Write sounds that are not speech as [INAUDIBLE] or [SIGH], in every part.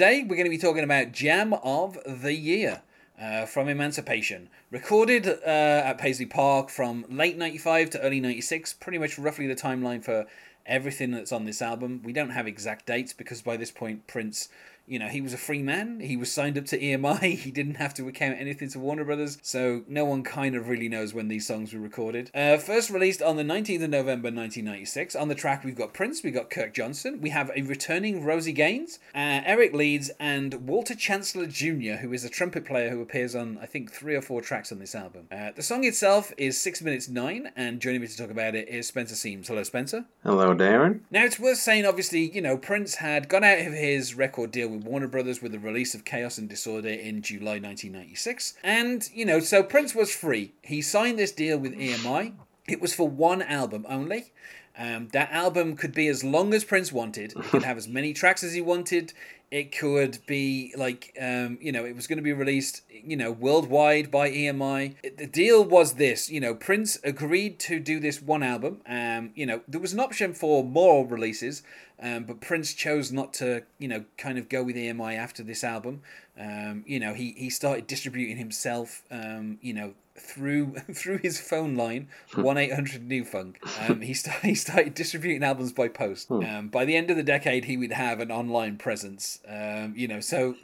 Today we're going to be talking about Jam of the Year uh, from Emancipation. Recorded uh, at Paisley Park from late 95 to early 96, pretty much roughly the timeline for everything that's on this album. We don't have exact dates because by this point, Prince you know, he was a free man. He was signed up to EMI. [LAUGHS] He didn't have to account anything to Warner Brothers. So no one kind of really knows when these songs were recorded. Uh, first released on the 19th of November 1996. On the track, we've got Prince, we've got Kirk Johnson, we have a returning Rosie Gaines, uh, Eric Leeds, and Walter Chancellor Jr., who is a trumpet player who appears on, I think, three or four tracks on this album. Uh, the song itself is 6 minutes 9, and joining me to talk about it is Spencer Seams. Hello, Spencer. Hello, Darren. Now, it's worth saying, obviously, you know, Prince had gone out of his record deal with Warner Brothers with the release of Chaos and Disorder in July 1996. And, you know, so Prince was free. He signed this deal with EMI. It was for one album only. Um, that album could be as long as Prince wanted. He could have as many tracks as he wanted. It could be like, um, you know, it was going to be released, you know, worldwide by EMI. The deal was this, you know, Prince agreed to do this one album. Um, you know, there was an option for more releases, um, but Prince chose not to, you know, kind of go with EMI after this album. Um, you know, he, he started distributing himself, um, you know, through [LAUGHS] through his phone line hmm. one eight hundred New Funk. Um, he started [LAUGHS] he started distributing albums by post. Hmm. Um, by the end of the decade, he would have an online presence. Um, you know, so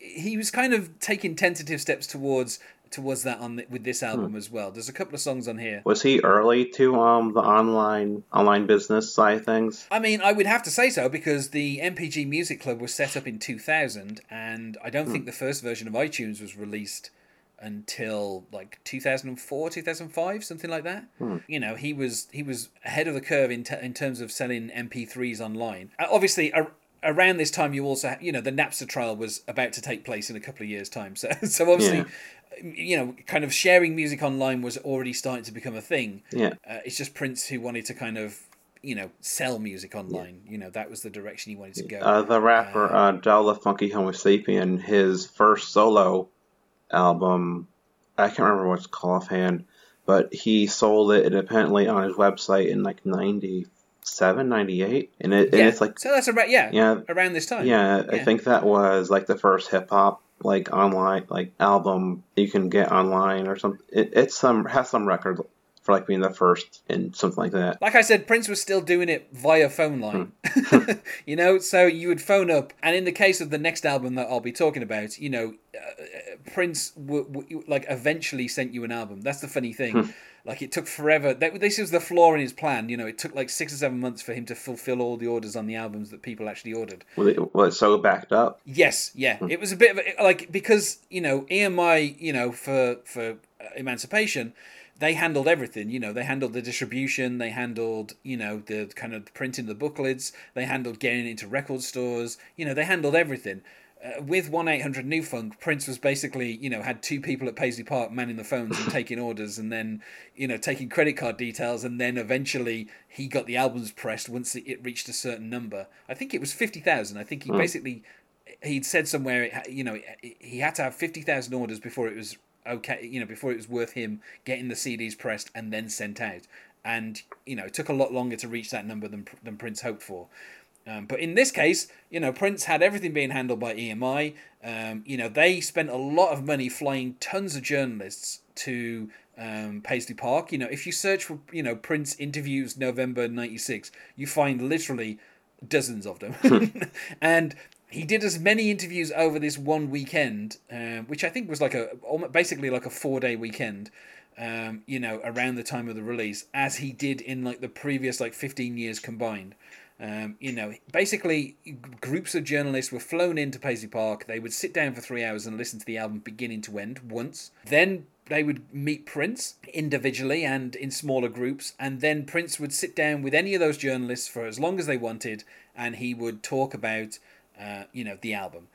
he was kind of taking tentative steps towards towards that on the, with this album hmm. as well. There's a couple of songs on here. Was he early to um the online online business side of things? I mean, I would have to say so because the MPG Music Club was set up in 2000, and I don't hmm. think the first version of iTunes was released until like 2004 2005 something like that hmm. you know he was he was ahead of the curve in, t- in terms of selling mp3s online uh, obviously around this time you also you know the napster trial was about to take place in a couple of years time [LAUGHS] so so obviously yeah. You know, kind of sharing music online was already starting to become a thing. Yeah, uh, it's just Prince who wanted to kind of you know sell music online. Yeah. You know that was the direction he wanted to go. Uh, the rapper uh, uh, Del Funky Homosapien, his first solo album. I can't remember what's called offhand, but he sold it independently on his website in like 97, 98. And, it, yeah. and it's like. So that's about, yeah, yeah, around this time. Yeah, yeah. I think that was like the first hip hop like online like album you can get online or something. It, it's some has some record for like being the first and something like that. Like I said, Prince was still doing it via phone line. Hmm. [LAUGHS] you know, so you would phone up, and in the case of the next album that I'll be talking about, you know, uh, Prince w- w- like eventually sent you an album. That's the funny thing. Hmm. like it took forever. That, this was the flaw in his plan. You know, it took like six or seven months for him to fulfill all the orders on the albums that people actually ordered. Was it, was it so backed up? Yes, yeah. Hmm. It was a bit of a, like because you know EMI, you know, for for Emancipation they handled everything. You know, they handled the distribution, they handled, you know, the kind of printing the booklets, they handled getting into record stores. You know, they handled everything. Uh, with 1 800 New Funk, Prince was basically, you know, had two people at Paisley Park manning the phones and [LAUGHS] taking orders and then, you know, taking credit card details. And then eventually he got the albums pressed once it reached a certain number. I think it was 50,000. I think he mm. basically, he'd said somewhere, you know, he had to have 50,000 orders before it was okay, you know, before it was worth him getting the CDs pressed and then sent out. And you know, it took a lot longer to reach that number than than Prince hoped for. Um, but in this case, you know, Prince had everything being handled by EMI. Um, you know, they spent a lot of money flying tons of journalists to um, Paisley Park. You know, if you search for, you know, Prince interviews November 96, you find literally dozens of them. Hmm. [LAUGHS] and he did as many interviews over this one weekend, uh, which I think was like a basically like a four day weekend. Um, you know, around the time of the release, as he did in like the previous like fifteen years combined. Um, you know, basically, groups of journalists were flown into Paisley Park. They would sit down for three hours and listen to the album beginning to end once. Then they would meet Prince individually and in smaller groups, and then Prince would sit down with any of those journalists for as long as they wanted, and he would talk about uh, you know, the album.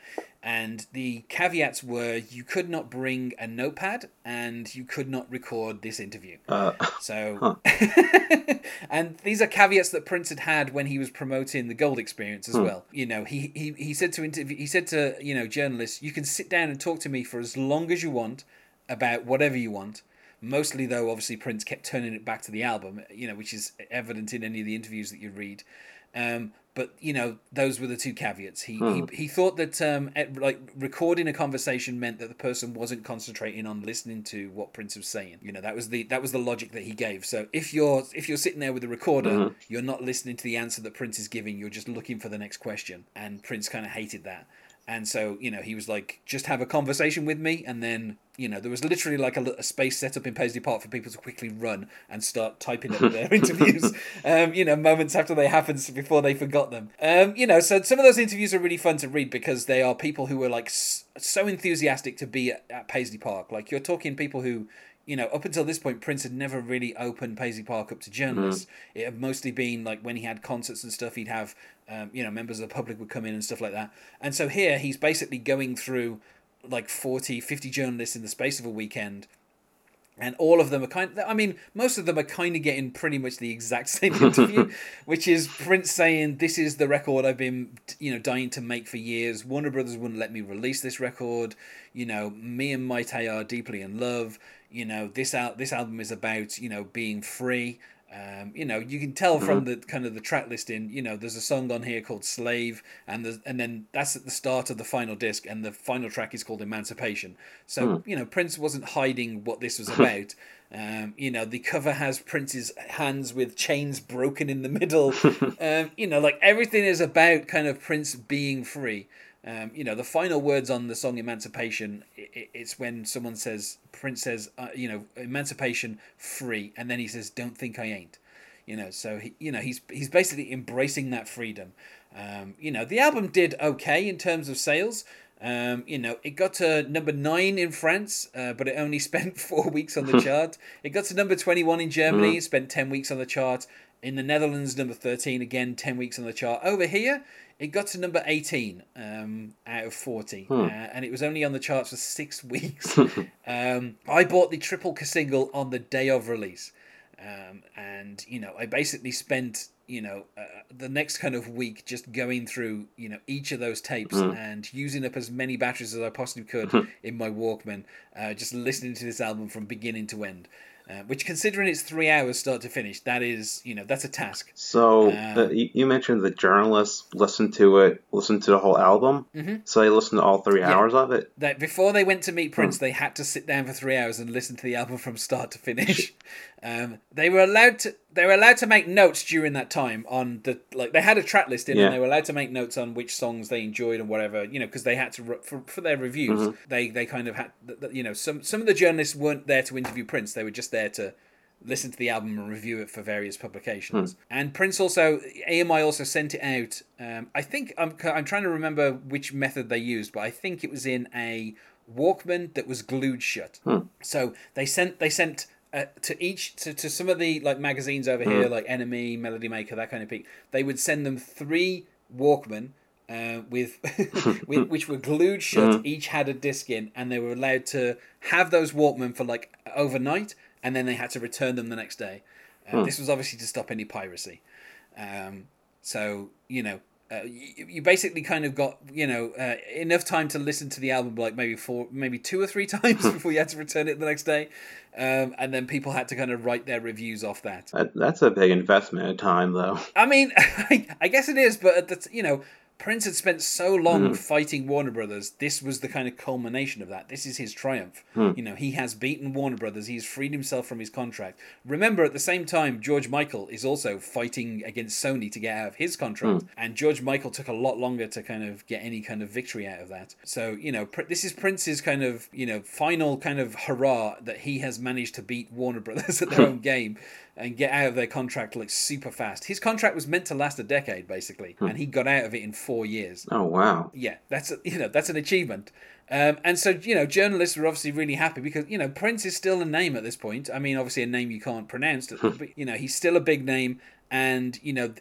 And the caveats were you could not bring a notepad and you could not record this interview. Uh, so, [LAUGHS] huh. [LAUGHS] and these are caveats that Prince had had when he was promoting the Gold Experience as hmm. well. You know, he, he he said to interview, he said to you know journalists, you can sit down and talk to me for as long as you want about whatever you want. Mostly, though, obviously Prince kept turning it back to the album, you know, which is evident in any of the interviews that you read. Um, but you know those were the two caveats. He Hmm. he, he thought that um like recording a conversation meant that the person wasn't concentrating on listening to what Prince was saying. You know that was the that was the logic that he gave. So if you're if you're sitting there with a recorder, Mm-hmm. you're not listening to the answer that Prince is giving. You're just looking for the next question, and Prince kind of hated that. And so, you know, he was like, just have a conversation with me. And then, you know, there was literally like a, a space set up in Paisley Park for people to quickly run and start typing up their [LAUGHS] interviews, um, you know, moments after they happened before they forgot them. Um, you know, so some of those interviews are really fun to read because they are people who were like so enthusiastic to be at, at Paisley Park. Like, you're talking people who, you know, up until this point, Prince had never really opened Paisley Park up to journalists. It had mostly been like when he had concerts and stuff, he'd have, um, you know, members of the public would come in and stuff like that. And so here he's basically going through like 40, 50 journalists in the space of a weekend. And all of them are kind Of, I mean, most of them are kind of getting pretty much the exact [LAUGHS] same interview, [LAUGHS] which is Prince saying, This is the record I've been, you know, dying to make for years. Warner Brothers wouldn't let me release this record. You know, me and Mayte are deeply in love. You know, this out this album is about, you know, being free. Um, you know, you can tell from the kind of the track listing. You know, there's a song on here called "Slave," and and then that's at the start of the final disc, and the final track is called "Emancipation." So you know, Prince wasn't hiding what this was [LAUGHS] about. Um, you know, the cover has Prince's hands with chains broken in the middle. [LAUGHS] um, you know, like everything is about kind of Prince being free. Um, you know, the final words on the song "Emancipation." i i- it's when someone says, Prince says, uh, you know, "Emancipation, free," and then he says, "Don't think I ain't." You know, so he, you know, he's he's basically embracing that freedom. Um, you know, the album did okay in terms of sales. Um, you know, it got to number nine in France, uh, but it only [LAUGHS] spent four weeks on the [LAUGHS] chart. It got to number twenty-one in Germany, it spent ten weeks on the chart. In the Netherlands, number thirteen, again ten weeks on the chart. Over here, it got to number eighteen um, out of forty, uh, and it was only on the charts for six [LAUGHS] weeks. [LAUGHS] um, I bought the triple single on the day of release. Um, and you know, I basically spent you know uh, the next kind of week just going through you know each of those tapes and using up as many batteries as I possibly could in my Walkman, uh, just listening to this album from beginning to end. Uh, which, considering it's three hours start to finish, that is you know that's a task. So Um, the, you- you mentioned the journalists listened to it, listened to the whole album. Mm-hmm. So they listened to all three hours of it. that before they went to meet Prince, they had to sit down for three hours and listen to the album from start to finish. Um, they were allowed to they were allowed to make notes during that time on the like they had a track list in Yeah. and they were allowed to make notes on which songs they enjoyed and whatever you know because they had to for, for their reviews they they kind of had you know some some of the journalists weren't there to interview Prince they were just there to listen to the album and review it for various publications. And Prince also, EMI also sent it out. Um, I think I'm I'm trying to remember which method they used, but I think it was in a Walkman that was glued shut. So they sent they sent. Uh, to each to, to some of the like magazines over here like NME melody maker that kind of thing they would send them three walkman uh, with, [LAUGHS] with [LAUGHS] which were glued shut each had a disc in and they were allowed to have those walkman for like overnight and then they had to return them the next day. Uh, this was obviously to stop any piracy. Um, so you know uh, you, you basically kind of got you know uh, enough time to listen to the album like maybe four maybe two or three [LAUGHS] times before you had to return it the next day. Um, and then people had to kind of write their reviews off that. That, that's a big investment of time, though. I mean, [LAUGHS] I guess it is, but at the you know, Prince had spent so long hmm. fighting Warner Brothers. This was the kind of culmination of that. This is his triumph. Hmm. You know, he has beaten Warner Brothers. He's freed himself from his contract. Remember, at the same time, George Michael is also fighting against Sony to get out of his contract, hmm. and George Michael took a lot longer to kind of get any kind of victory out of that. So you know, Pr- this is Prince's kind of you know final kind of hurrah that he has managed to beat Warner [LAUGHS] Brothers at their own [LAUGHS] game and get out of their contract like super fast. His contract was meant to last a decade basically, and he got out of it in four years. Oh wow. Yeah, that's a, [LAUGHS] you know that's an achievement. Um, and so you know journalists were obviously really happy because you know Prince is still a name at this point. I mean, obviously a name you can't pronounce, [LAUGHS] but you know he's still a big name. And you know,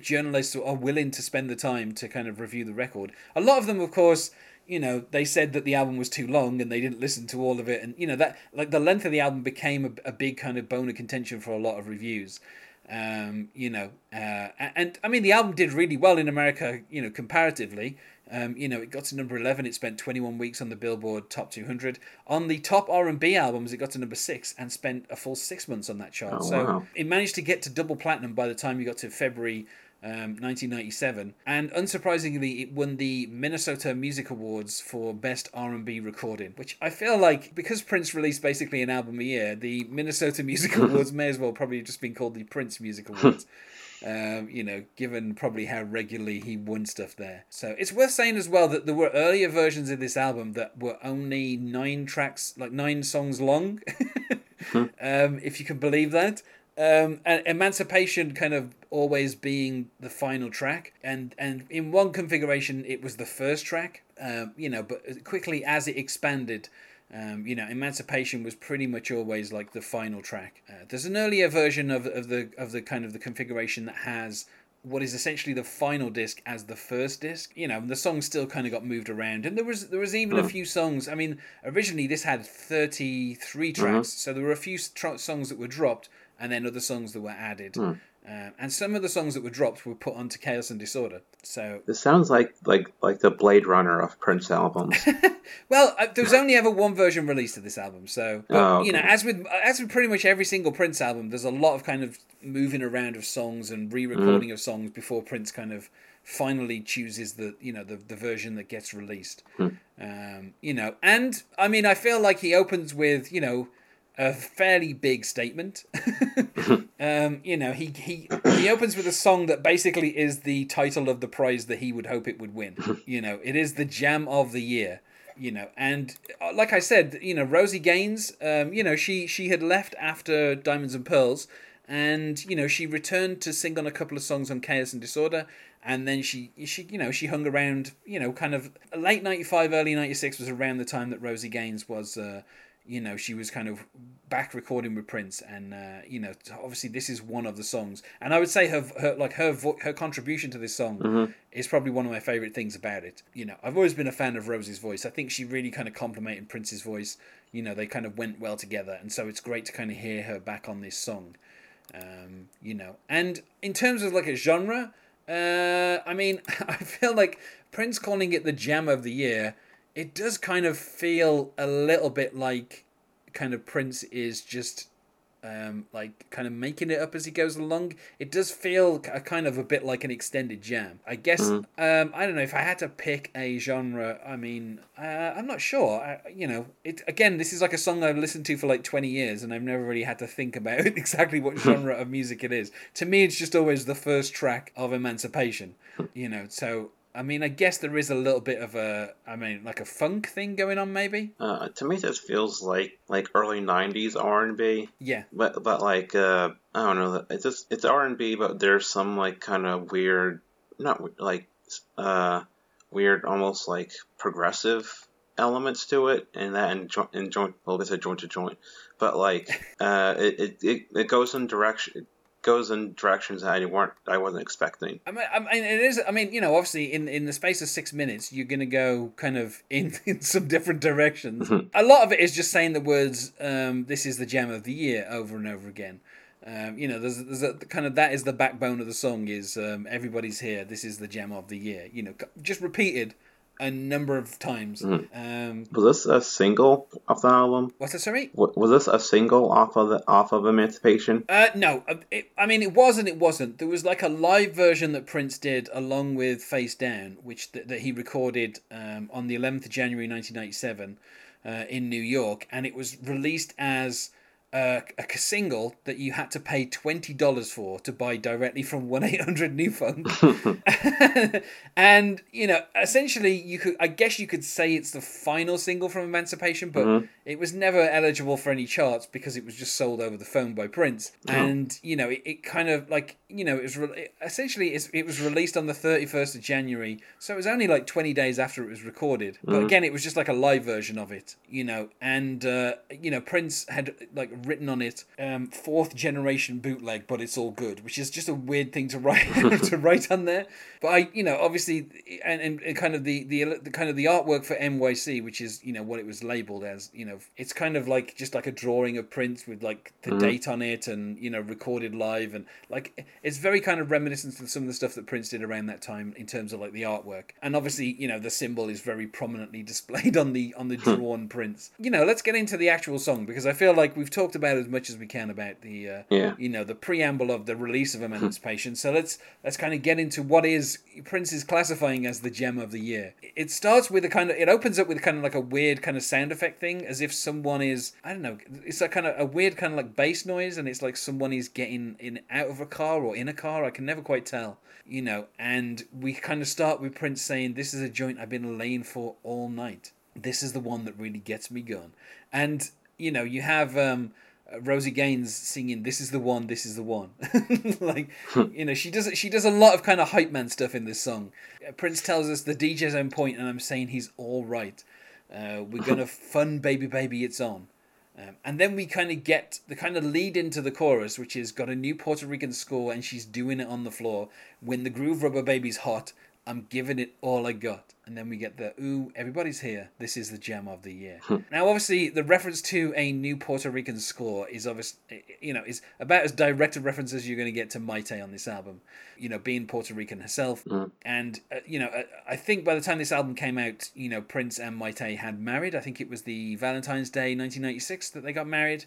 journalists are willing to spend the time to kind of review the record. A lot of them, of course, you know, they said that the album was too long and they didn't listen to all of it, and you know that like the length of the album became a, a big kind of bone of contention for a lot of reviews. Um, you know, uh, and, I mean the album did really well in America, you know, comparatively. Um, you know, it got to number eleven. It spent twenty one weeks on the Billboard Top two hundred. On the top R and B albums, it got to number six and spent a full six months on that chart. Oh, so wow. it managed to get to double platinum by the time you got to February um, 1997, and unsurprisingly, it won the Minnesota Music Awards for Best R&B Recording, which I feel like because Prince released basically an album a year, the Minnesota Music [LAUGHS] Awards may as well probably just been called the Prince Music Awards. [LAUGHS] Um, you know, given probably how regularly he won stuff there. So it's worth saying as well that there were earlier versions of this album that were only nine tracks, like nine songs long, [LAUGHS] um, if you can believe that. Um, and Emancipation kind of always being the final track, and and in one configuration it was the first track. Um, you know, but quickly as it expanded, um, you know, Emancipation was pretty much always like the final track. Uh, there's an earlier version of, of the of the kind of the configuration that has what is essentially the final disc as the first disc. You know, the songs still kind of got moved around, and there was there was even a few songs. I mean, originally this had 33 tracks, so there were a few tr- songs that were dropped, and then other songs that were added. Um, and some of the songs that were dropped were put onto Chaos and Disorder. So This sounds like like like the Blade Runner of Prince albums. [LAUGHS] Well, uh, there was only ever one version released of this album, so but, Oh, you know, as with as with pretty much every single Prince album, there's a lot of kind of moving around of songs and re-recording of songs before Prince kind of finally chooses the you know the the version that gets released. Um, you know, and I mean, I feel like he opens with you know a fairly big statement. [LAUGHS] um, you know, he he he opens with a song that basically is the title of the prize that he would hope it would win. [LAUGHS] you know, it is the jam of the year. You know, and uh, like I said, you know, Rosie Gaines, um, you know, she she had left after Diamonds and Pearls, and you know, she returned to sing on a couple of songs on Chaos and Disorder, and then she she you know she hung around, you know, kind of late '95, early '96 was around the time that Rosie Gaines was. Uh, you know she was kind of back recording with Prince, and uh, you know obviously this is one of the songs, and I would say her, her like her vo- her contribution to this song is probably one of my favorite things about it. You know I've always been a fan of Rose's voice. I think she really kind of complemented Prince's voice. You know they kind of went well together, and so it's great to kind of hear her back on this song. Um, you know, and in terms of like a genre, uh, I mean, [LAUGHS] I feel like Prince calling it the jam of the year it does kind of feel a little bit like kind of Prince is just um, like kind of making it up as he goes along. It does feel a kind of a bit like an extended jam. I guess um, I don't know if I had to pick a genre. I mean, uh, I'm not sure. I, you know, it again. This is like a song I've listened to for like 20 years, and I've never really had to think about [LAUGHS] exactly what genre of music it is. To me, it's just always the first track of Emancipation. You know, so I mean, I guess there is a little bit of a, I mean, like a funk thing going on, maybe. Uh, to me, this feels like like early '90s R&B, Yeah, but but like uh, I don't know. It's just it's R&B, but there's some like kind of weird, not like uh, weird, almost like progressive elements to it, and that and joint, and joint well, it's a joint to joint, but like [LAUGHS] uh, it, it, it, it goes in direction. Goes in directions that I weren't I wasn't expecting. I mean, I mean, it is. I mean, you know, obviously, in in the space of six minutes, you're gonna go kind of [LAUGHS] in in some different directions. a lot of it is just saying the words, um, "This is the jam of the year" over and over again. Um, you know, there's there's a kind of that is the backbone of the song. Is um, everybody's here? This is the jam of the year. You know, just repeated a number of times. Um, Was this a single off the album? what's that? Sorry. Wa- Was this a single off of the off of Emancipation? Uh, no, uh, it, I mean it was and it wasn't. There was like a live version that Prince did along with Face Down, which th- that he recorded um, on the 11th of January 1997 uh, in New York, and it was released as uh, a single that you had to pay twenty dollars for to buy directly from one eight hundred New Funk. [LAUGHS] [LAUGHS] and you know, essentially, you could I guess you could say it's the final single from Emancipation, but it was never eligible for any charts because it was just sold over the phone by Prince. And you know, it, it kind of like you know, it was re- it, essentially it's, it was released on the thirty first of January, so it was only like twenty days after it was recorded. But again, it was just like a live version of it, you know, and uh, you know, Prince had like written on it um, fourth generation bootleg, but it's all good, which is just a weird thing to write [LAUGHS] to [LAUGHS] write on there. But I, you know, obviously, and, and, and kind of the, the the kind of the artwork for NYC, which is you know what it was labeled as, you know, it's kind of like just like a drawing of Prince with like the date on it, and you know, recorded live, and like it's very kind of reminiscent of some of the stuff that Prince did around that time in terms of like the artwork, and obviously, you know, the symbol is very prominently [LAUGHS] displayed on the on the drawn Prince. You know, let's get into the actual song because I feel like we've talked talked about as much as we can about the uh, Yeah. you know the preamble of the release of Emancipation. so let's let's kind of get into what is Prince is classifying as the jam of the year. It starts with a kind of it opens up with kind of like a weird kind of sound effect thing, as if someone is I don't know. It's a kind of a weird kind of like bass noise, and it's like someone is getting in out of a car or in a car. I can never quite tell. You know, and we kind of start with Prince saying, "This is a joint I've been laying for all night." this is the one that really gets me going. And you know, you have um, Rosie Gaines singing "This is the one, this is the one." [LAUGHS] like, you know, she does she does a lot of kind of hype man stuff in this song. Prince tells us the DJ's on point, and I'm saying he's all right. Uh, we're gonna [LAUGHS] fun, baby, baby, it's on. Um, and then we kind of get the kind of lead into the chorus, which is got a new Puerto Rican score, and she's doing it on the floor. When the groove rubber baby's hot, I'm giving it all I got. And then we get the ooh, everybody's here. This is the jam of the year. now, obviously, the reference to a new Puerto Rican score is obviously, you know, is about as direct a reference as you're going to get to Mayte on this album. You know, being Puerto Rican herself, and uh, you know, uh, I think by the time this album came out, you know, Prince and Mayte had married. I think it was the Valentine's Day 1996 that they got married.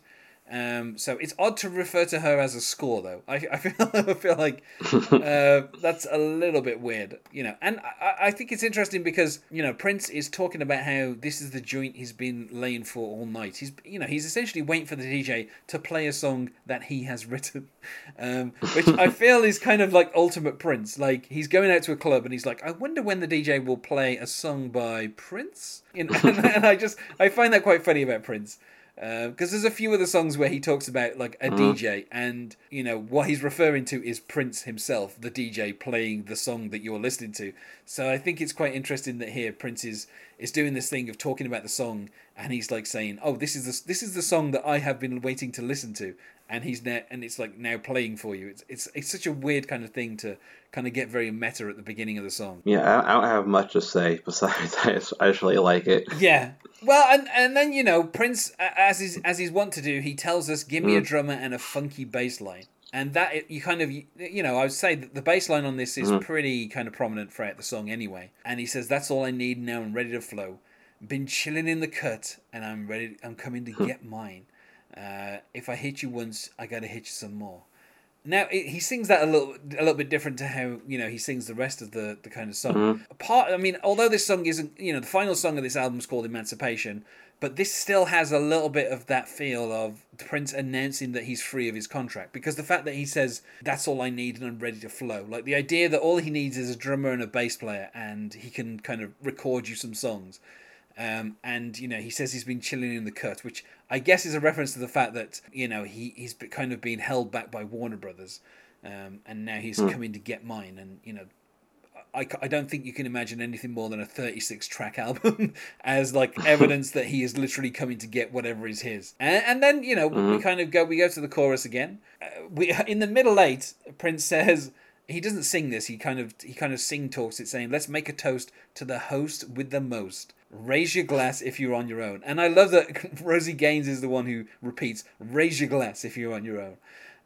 Um, so it's odd to refer to her as a score, though. I, I feel [LAUGHS] I feel like [LAUGHS] uh, that's a little bit weird, you know. And I, I think it's interesting because you know Prince is talking about how this is the joint he's been laying for all night. He's you know he's essentially waiting for the DJ to play a song that he has [LAUGHS] written, um, which I feel is kind of like ultimate Prince. Like he's going out to a club and he's like, I wonder when the DJ will play a song by Prince. You know, and, and I just I find that quite funny about Prince Uh, because there's a few of the songs where he talks about like a mm. DJ, and you know what he's referring to is Prince himself, the DJ playing the song that you're listening to. So I think it's quite interesting that here Prince is is doing this thing of talking about the song, and he's like saying, "Oh, this is the this is the song that I have been waiting to listen to," and he's now and it's like now playing for you. It's it's it's such a weird kind of thing to kind of get very meta at the beginning of the song. Yeah, I, don't have much to say besides [LAUGHS] I just, I just really like it. Yeah. Well, and and then you know Prince, as he's as he's wont to do, he tells us, "Give me a mm. drummer and a funky bass line." And that it- you kind of you know I would say that the bass line on this is mm. pretty kind of prominent throughout the song anyway. And he says, "That's all I need now. I'm ready to flow. Been chilling in the cut, and I'm ready. I'm coming to get mine. Uh, if I hit you once, I gotta hit you some more." Now it, he sings that a little a little bit different to how you know he sings the rest of the the kind of song. Part, I mean, although this song isn't you know the final song of this album is called Emancipation, but this still has a little bit of that feel of Prince announcing that he's free of his contract because the fact that he says that's all I need and I'm ready to flow, like the idea that all he needs is a drummer and a bass player and he can kind of record you some songs. Um, and you know he says he's been chilling in the cut, which I guess is a reference to the fact that you know he he's kind of been held back by Warner Brothers, um, and now he's coming to get mine. And you know, I, I don't think you can imagine anything more than a 36 track [LAUGHS] album as like [LAUGHS] evidence that he is literally coming to get whatever is his. And, and then you know we kind of go we go to the chorus again. Uh, we [LAUGHS] in the middle eight, Prince says he doesn't sing this. He kind of he kind of sing talks it, saying, "Let's make a toast to the host with the most. Raise your glass if you're on your own." And I love that [LAUGHS] Rosie Gaines is the one who repeats, "Raise your glass if you're on your own."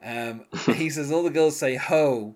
Um, [LAUGHS] he says all the girls say ho,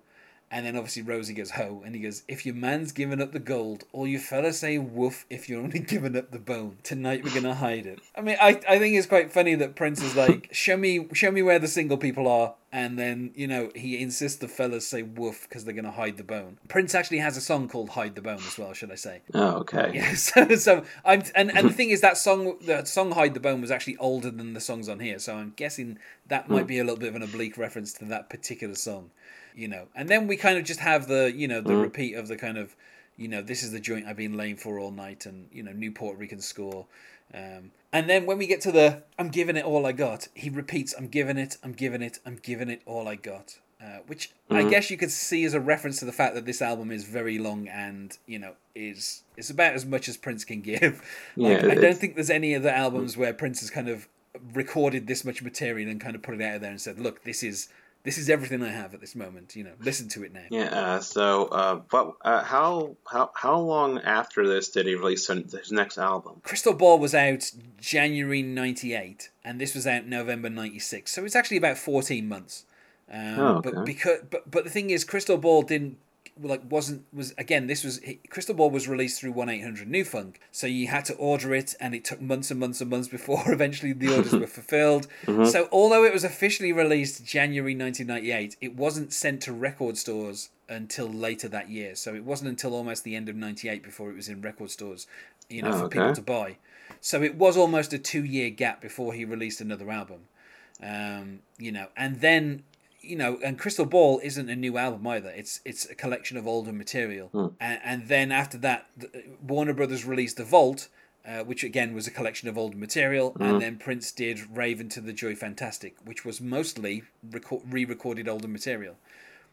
and then obviously Rosie goes ho, and he goes, "If your man's giving up the gold, all you fellas say woof if you're only [LAUGHS] giving up the bone. Tonight we're gonna hide it." I mean, I, I think it's quite funny that Prince is like, "Show me, show me where the single people are," and then you know he insists the fellas say woof because they're gonna hide the bone. Prince actually has a song called "Hide the Bone" as well, should I say? Oh, okay. [LAUGHS] Yeah, so, so I'm and, and the thing is that song the song Hide the Bone was actually older than the songs on here, so I'm guessing that might hmm. be a little bit of an oblique reference to that particular song. You know. And then we kind of just have the, you know, the hmm. repeat of the kind of you know, this is the joint I've been laying for all night and, you know, new Puerto Rican score. Um, and then when we get to the I'm giving it all I got, he repeats, I'm giving it, I'm giving it, I'm giving it all I got. Uh, which I guess you could see as a reference to the fact that this album is very long and you know is it's about as much as Prince can [LAUGHS] give. Like, Yeah, I don't think there's any other albums where Prince has kind of recorded this much material and kind of put it out there and said, "Look, this is this is everything I have at this moment. You know, listen to it now." Yeah. Uh, so, uh, what? Uh, how how how long after this did he release his next album? Crystal Ball was out January '98, and this was out November '96. So it's actually about 14 months. Um, Oh, But because but but the thing is, Crystal Ball didn't like wasn't was again this was Crystal Ball was released through one eight hundred New Funk, so you had to order it, and it took months and months and months before [LAUGHS] eventually the orders were [LAUGHS] fulfilled. Mm-hmm. So although it was officially released January nineteen ninety eight, it wasn't sent to record stores until later that year. So it wasn't until almost the end of ninety eight before it was in record stores, you know, Oh, for okay. people to buy. So it was almost a two year gap before he released another album. Um, you know, and then you know, and Crystal Ball isn't a new album either. It's it's a collection of older material. Hmm. And, and then after that, the- Warner Brothers released The Vault, uh, which again was a collection of older material. And hmm. then Prince did Rave Un2 the Joy Fantastic, which was mostly reco- re-recorded older material.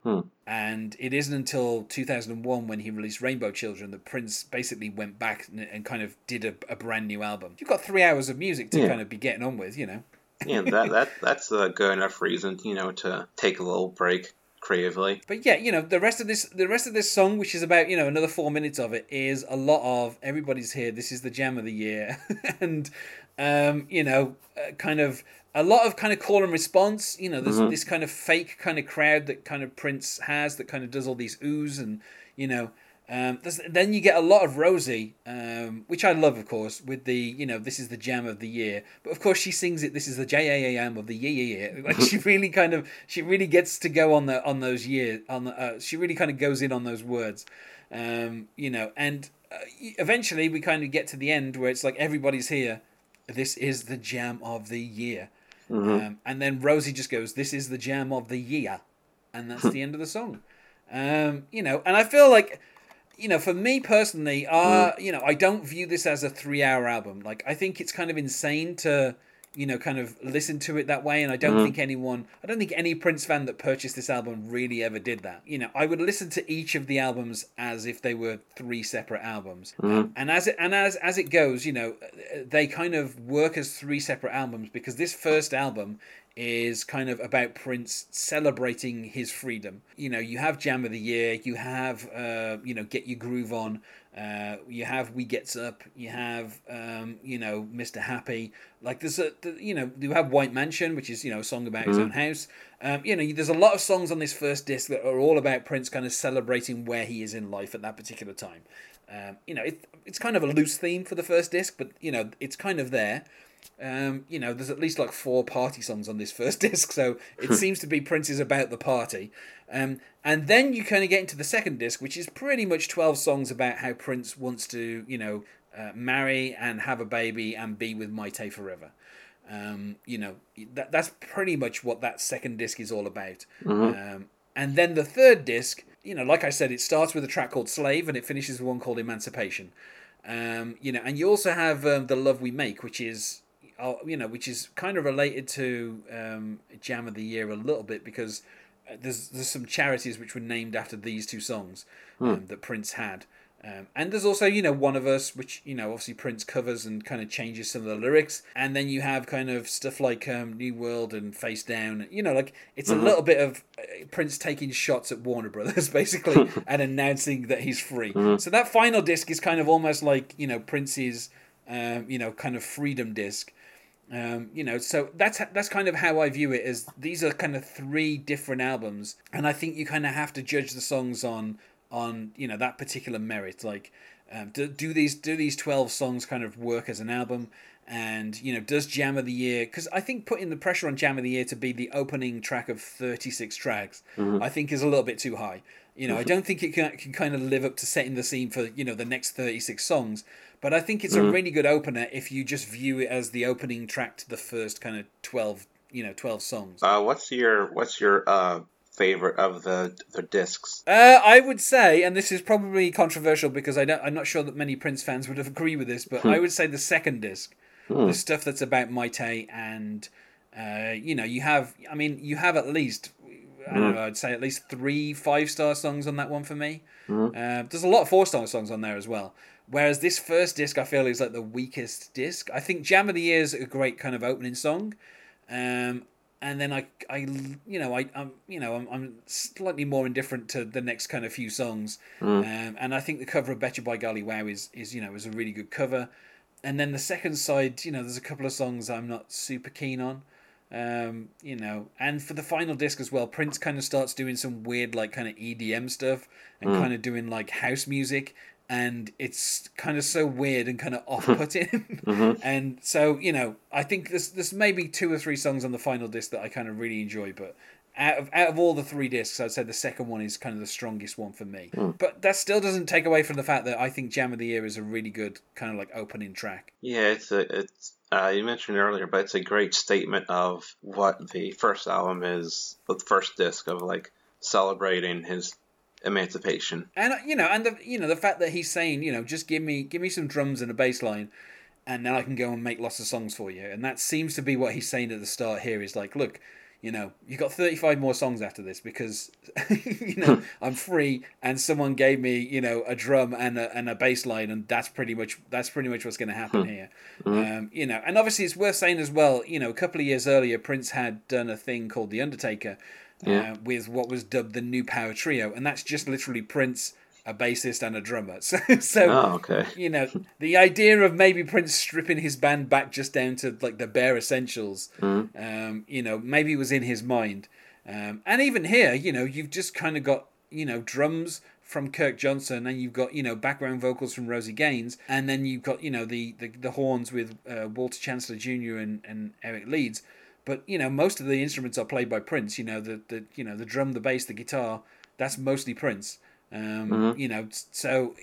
Hmm. And it isn't until 2001 when he released Rainbow Children that Prince basically went back and, and kind of did a, a brand new album. You've got three hours of music to Yeah. kind of be getting on with, you know. Yeah, that that that's a good enough reason, you know, to take a little break creatively. But yeah, you know, the rest of this the rest of this song, which is about, you know, another four minutes of it, is a lot of everybody's here, this is the jam of the year. [LAUGHS] and um, you know, uh, kind of a lot of kind of call and response. You know, there's this kind of fake kind of crowd that kind of Prince has that kind of does all these oohs and you know. Um, then you get a lot of Rosie, um, which I love, of course, with the you know this is the jam of the year. But of course, she sings it. This is the J A A M of the year, year, year. Like she [LAUGHS] really kind of she really gets to go on the on those years on the, uh, she really kind of goes in on those words, um, you know. And uh, eventually, we kind of get to the end where it's like everybody's here. This is the jam of the year, um, and then Rosie just goes, "This is the jam of the year," and that's [LAUGHS] the end of the song. Um, you know, and I feel like you know, for me personally, uh, mm. you know, I don't view this as a three-hour album. Like, I think it's kind of insane to, you know, kind of listen to it that way. And I don't mm-hmm. think anyone, I don't think any Prince fan that purchased this album really ever did that. You know, I would listen to each of the albums as if they were three separate albums. Mm-hmm. And as it and as as it goes, you know, they kind of work as three separate albums because this first album is kind of about Prince celebrating his freedom. You know, you have Jam of the Year, you have, uh, you know, Get Your Groove On, uh, you have We Gets Up, you have, um, you know, Mr. Happy. Like there's a, the, you know, you have White Mansion, which is, you know, a song about his own house. Um, you know, there's a lot of songs on this first disc that are all about Prince kind of celebrating where he is in life at that particular time. Um, you know, it, it's kind of a loose theme for the first disc, but, you know, it's kind of there. Um, you know, there's at least like four party songs on this first [LAUGHS] disc, so it seems to be Prince is about the party. Um, and then you kind of get into the second disc, which is pretty much 12 songs about how Prince wants to, you know, uh, marry and have a baby and be with Mayte forever. Um, you know, that, that's pretty much what that second disc is all about. Um, and then the third disc, you know, like I said, it starts with a track called Slave and it finishes with one called Emancipation. Um, you know, and you also have um, the Love We Make, which is, uh, you know, which is kind of related to um, Jam of the Year a little bit because uh, there's there's some charities which were named after these two songs um, that Prince had. Um, and there's also, you know, One of Us, which, you know, obviously Prince covers and kind of changes some of the lyrics. And then you have kind of stuff like um, New World and Face Down. You know, like it's a little bit of uh, Prince taking shots at Warner Brothers, [LAUGHS] basically, [LAUGHS] and announcing that he's free. So that final disc is kind of almost like, you know, Prince's, um, you know, kind of freedom disc. Um, you know, so that's that's kind of how I view it. As these are kind of three different albums, and I think you kind of have to judge the songs on on you know that particular merit. Like, um, do, do these do these twelve songs kind of work as an album? And you know, does Jam of the Year? Because I think putting the pressure on Jam of the Year to be the opening track of thirty six tracks, I think is a little bit too high. You know, I don't think it can, can kind of live up to setting the scene for you know the next thirty six songs. But I think it's a really good opener if you just view it as the opening track to the first kind of twelve, you know, twelve songs. Uh, what's your what's your uh, favorite of the the discs? Uh, I would say, and this is probably controversial because I don't, I'm not sure that many Prince fans would agree with this, but I would say the second disc, the stuff that's about Mayte, and uh, you know, you have, I mean, you have at least, I don't know, I'd say at least three five star songs on that one for me. Uh, there's a lot of four star songs on there as well. Whereas this first disc, I feel is like the weakest disc. I think Jam of the Year is a great kind of opening song. Um, and then I, I, you know, I, I'm, you know, I'm, I'm slightly more indifferent to the next kind of few songs. Um, and I think the cover of "Betcha by Golly Wow" is, is, you know, is a really good cover. And then the second side, you know, there's a couple of songs I'm not super keen on. Um, you know, and for the final disc as well, Prince kind of starts doing some weird, like, kind of EDM stuff and Mm. kind of doing like house music, and it's kind of so weird and kind of [LAUGHS] off-putting. Mhm. and so, you know, I think there's there's maybe two or three songs on the final disc that I kind of really enjoy, but out of out of all the three discs, I'd say the second one is kind of the strongest one for me. But that still doesn't take away from the fact that I think Jam of the Year is a really good kind of like opening track. Yeah, it's a it's uh, you mentioned earlier, but it's a great statement of what the first album is, the first disc of like celebrating his emancipation. And uh, you know, and the you know the fact that he's saying, you know, just give me give me some drums and a bass line, and then I can go and make lots of songs for you. And that seems to be what he's saying at the start here. Is like, look, you know, you got thirty five more songs after this because [LAUGHS] you know [LAUGHS] I'm free, and someone gave me you know a drum and a and a bass line, and that's pretty much that's pretty much what's going to happen here. Um, you know, and obviously it's worth saying as well. You know, a couple of years earlier, Prince had done a thing called The Undertaker. Yeah. Uh, with what was dubbed the New Power Trio, and that's just literally Prince, a bassist, and a drummer. [LAUGHS] So, so Oh, okay. you know, the idea of maybe Prince stripping his band back just down to like the bare essentials, um, you know, maybe was in his mind. Um, and even here, you know, you've just kind of got, you know, drums from Kirk Johnson, and you've got, you know, background vocals from Rosie Gaines, and then you've got, you know, the the, the horns with uh, Walter Chancellor Jr. and, and Eric Leeds. But you know, most of the instruments are played by Prince. You know, the the you know the drum, the bass, the guitar. That's mostly Prince. Um, You know, so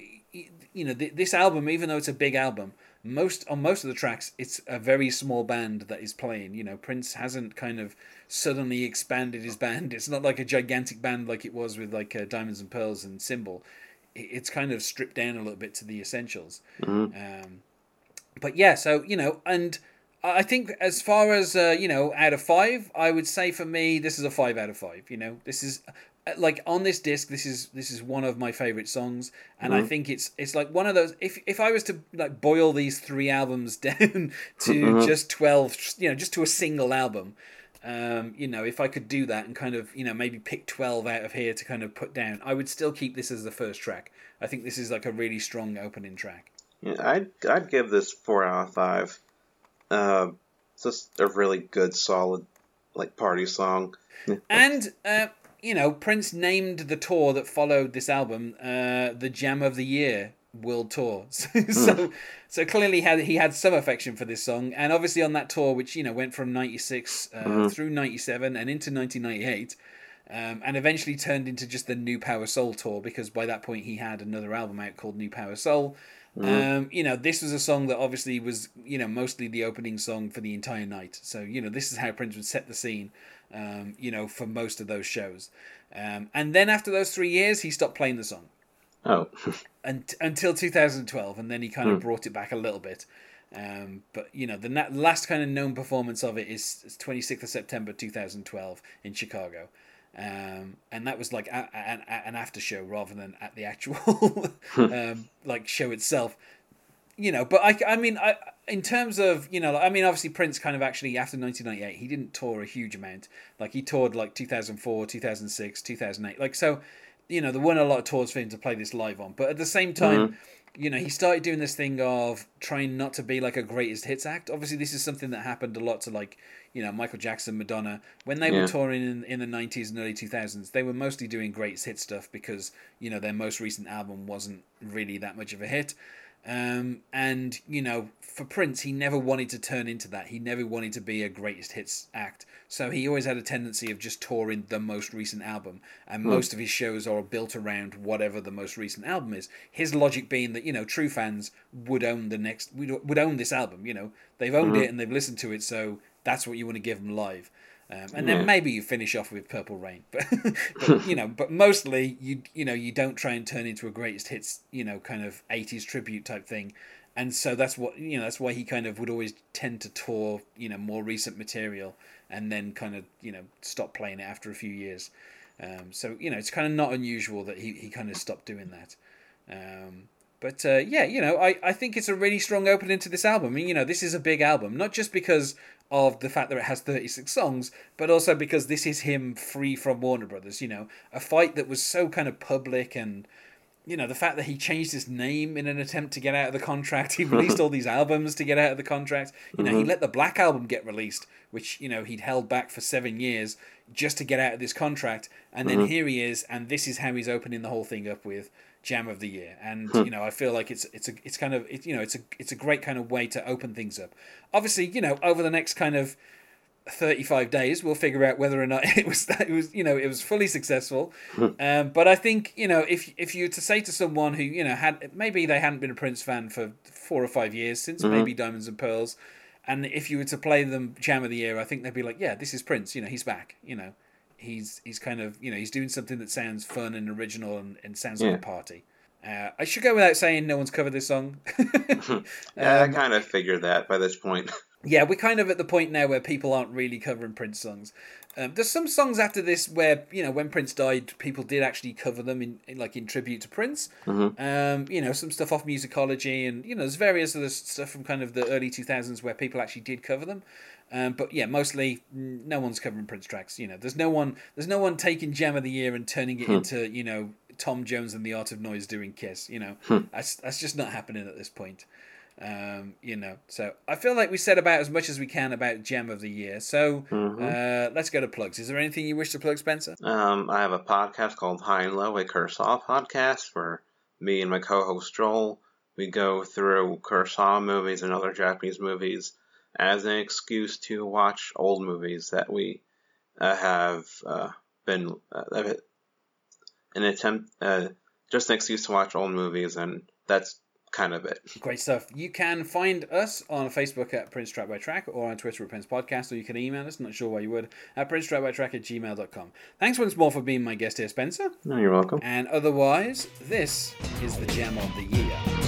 you know th- this album, even though it's a big album, most on most of the tracks, it's a very small band that is playing. You know, Prince hasn't kind of suddenly expanded his band. It's not like a gigantic band like it was with like uh, Diamonds and Pearls and Symbol. It's kind of stripped down a little bit to the essentials. Um, but yeah, so you know, and I think as far as uh, you know, out of five, I would say for me, this is a five out of five. You know, this is uh, like on this disc, this is this is one of my favorite songs, and I think it's it's like one of those. If if I was to like boil these three albums [LAUGHS] down to just twelve, you know, just to a single album. Um, you know, if I could do that and kind of, you know, maybe pick 12 out of here to kind of put down, I would still keep this as the first track. I think this is like a really strong opening track. Yeah, I'd I'd give this four out of five. Uh, it's just a really good, solid, like party song. [LAUGHS] And uh, you know, Prince named the tour that followed this album uh, the Jam of the Year World Tour. [LAUGHS] So, so, so clearly had he had some affection for this song, and obviously on that tour, which you know went from '96 uh, through '97 and into 1998. Um, and eventually turned into just the New Power Soul tour because by that point he had another album out called New Power Soul. Um, you know, this was a song that obviously was, you know, mostly the opening song for the entire night. So, you know, this is how Prince would set the scene, um, you know, for most of those shows. Um, and then after those three years, he stopped playing the song Oh, [LAUGHS] un- until 2012, and then he kind of brought it back a little bit. Um, but you know, the na- last kind of known performance of it is, is 26th of September 2012 in Chicago, um, and that was like a- a- an, a- an after show rather than at the actual [LAUGHS] um, like show itself. You know, but I, I mean, I in terms of you know, I mean, obviously Prince kind of actually after 1998 he didn't tour a huge amount. Like he toured like 2004, 2006, 2008. Like so, you know, there weren't a lot of tours for him to play this live on. But at the same time, you know, he started doing this thing of trying not to be like a greatest hits act. Obviously, this is something that happened a lot to like, you know, Michael Jackson, Madonna. When they Yeah. were touring in, in the 90s and early 2000s, they were mostly doing greatest hit stuff because, you know, their most recent album wasn't really that much of a hit. Um, and you know, for Prince, he never wanted to turn into that. He never wanted to be a greatest hits act. So he always had a tendency of just touring the most recent album, and most of his shows are built around whatever the most recent album is. His logic being that you know, true fans would own the next, would, would own this album. You know, they've owned it and they've listened to it, so that's what you want to give them live. Um, and Yeah. then maybe you finish off with Purple Rain, but, [LAUGHS] but you know, but mostly you you know you don't try and turn into a greatest hits you know kind of eighties tribute type thing, and so that's what you know that's why he kind of would always tend to tour you know more recent material and then kind of you know stop playing it after a few years. Um, so you know it's kind of not unusual that he, he kind of stopped doing that. Um, but uh, yeah, you know, I, I think it's a really strong opening to this album. I mean, you know, this is a big album, not just because of the fact that it has 36 songs, but also because this is him free from Warner Brothers. You know, a fight that was so kind of public and, you know the fact that he changed his name in an attempt to get out of the contract. He [LAUGHS] released all these albums to get out of the contract. You know, he mm-hmm. let the Black album get released, which you know he'd held back for seven years just to get out of this contract, and then mm-hmm. here he is, and this is how he's opening the whole thing up with Jam of the Year. And hmm. you know, I feel like it's it's a it's kind of it, you know it's a it's a great kind of way to open things up. Obviously, you know, over the next kind of 35 days we'll figure out whether or not [LAUGHS] it was it was you know it was fully successful. Hmm. Um, but i think you know if if you were to say to someone who you know had maybe they hadn't been a prince fan for four or five years since mm-hmm. maybe diamonds and pearls and if you were to play them jam of the year i think they'd be like yeah this is prince you know he's back you know he's he's kind of you know he's doing something that sounds fun and original and, and sounds like a party uh, I should go without saying no one's covered this song. [LAUGHS] [LAUGHS] Yeah, Um, I kind of figured that by this point. [LAUGHS] Yeah, we're kind of at the point now where people aren't really covering Prince songs. Um, there's some songs after this where you know when Prince died, people did actually cover them in, in like in tribute to Prince. Um, you know, some stuff off Musicology, and you know, there's various other stuff from kind of the early 2000s where people actually did cover them. Um, but yeah, mostly no one's covering Prince tracks. You know, there's no one, there's no one taking Jam of the Year and turning it into you know Tom Jones and the Art of Noise doing Kiss. You know, that's that's just not happening at this point. Um, you know, so I feel like we said about as much as we can about Jam of the Year. So uh, let's go to plugs. Is there anything you wish to plug, Spencer? Um, I have a podcast called High and Low, a Kurosawa podcast, where me and my co-host Joel we go through Kurosawa movies and other Japanese movies as an excuse to watch old movies that we uh, have uh, been uh, an attempt, uh, just an excuse to watch old movies, and that's kind of it. Great stuff. You can find us on Facebook at Prince Track by Track or on Twitter at Prince Podcast, or you can email us, not sure why you would, at Prince Track by Track at gmail.com. Thanks once more for being my guest here, Spencer. No, you're welcome. And otherwise, this is the Jam of the Year.